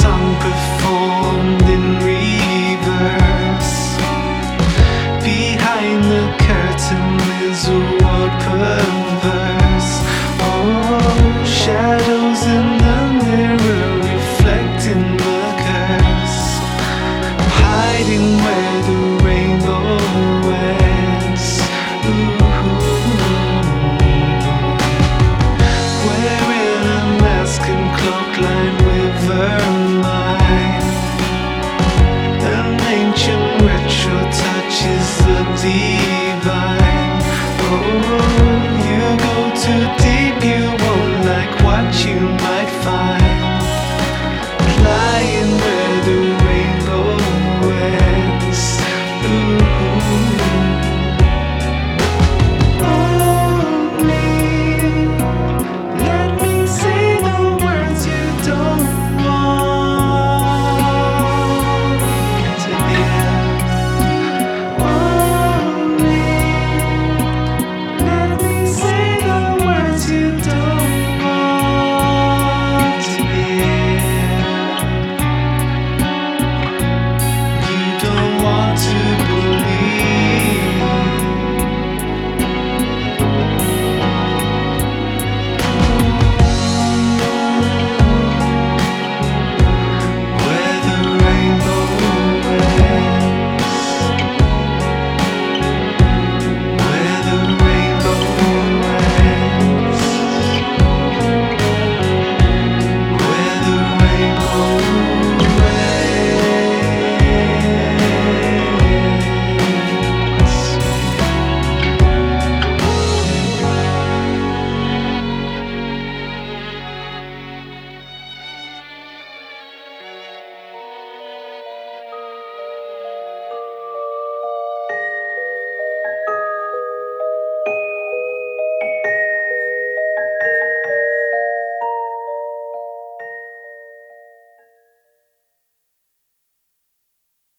sunk today.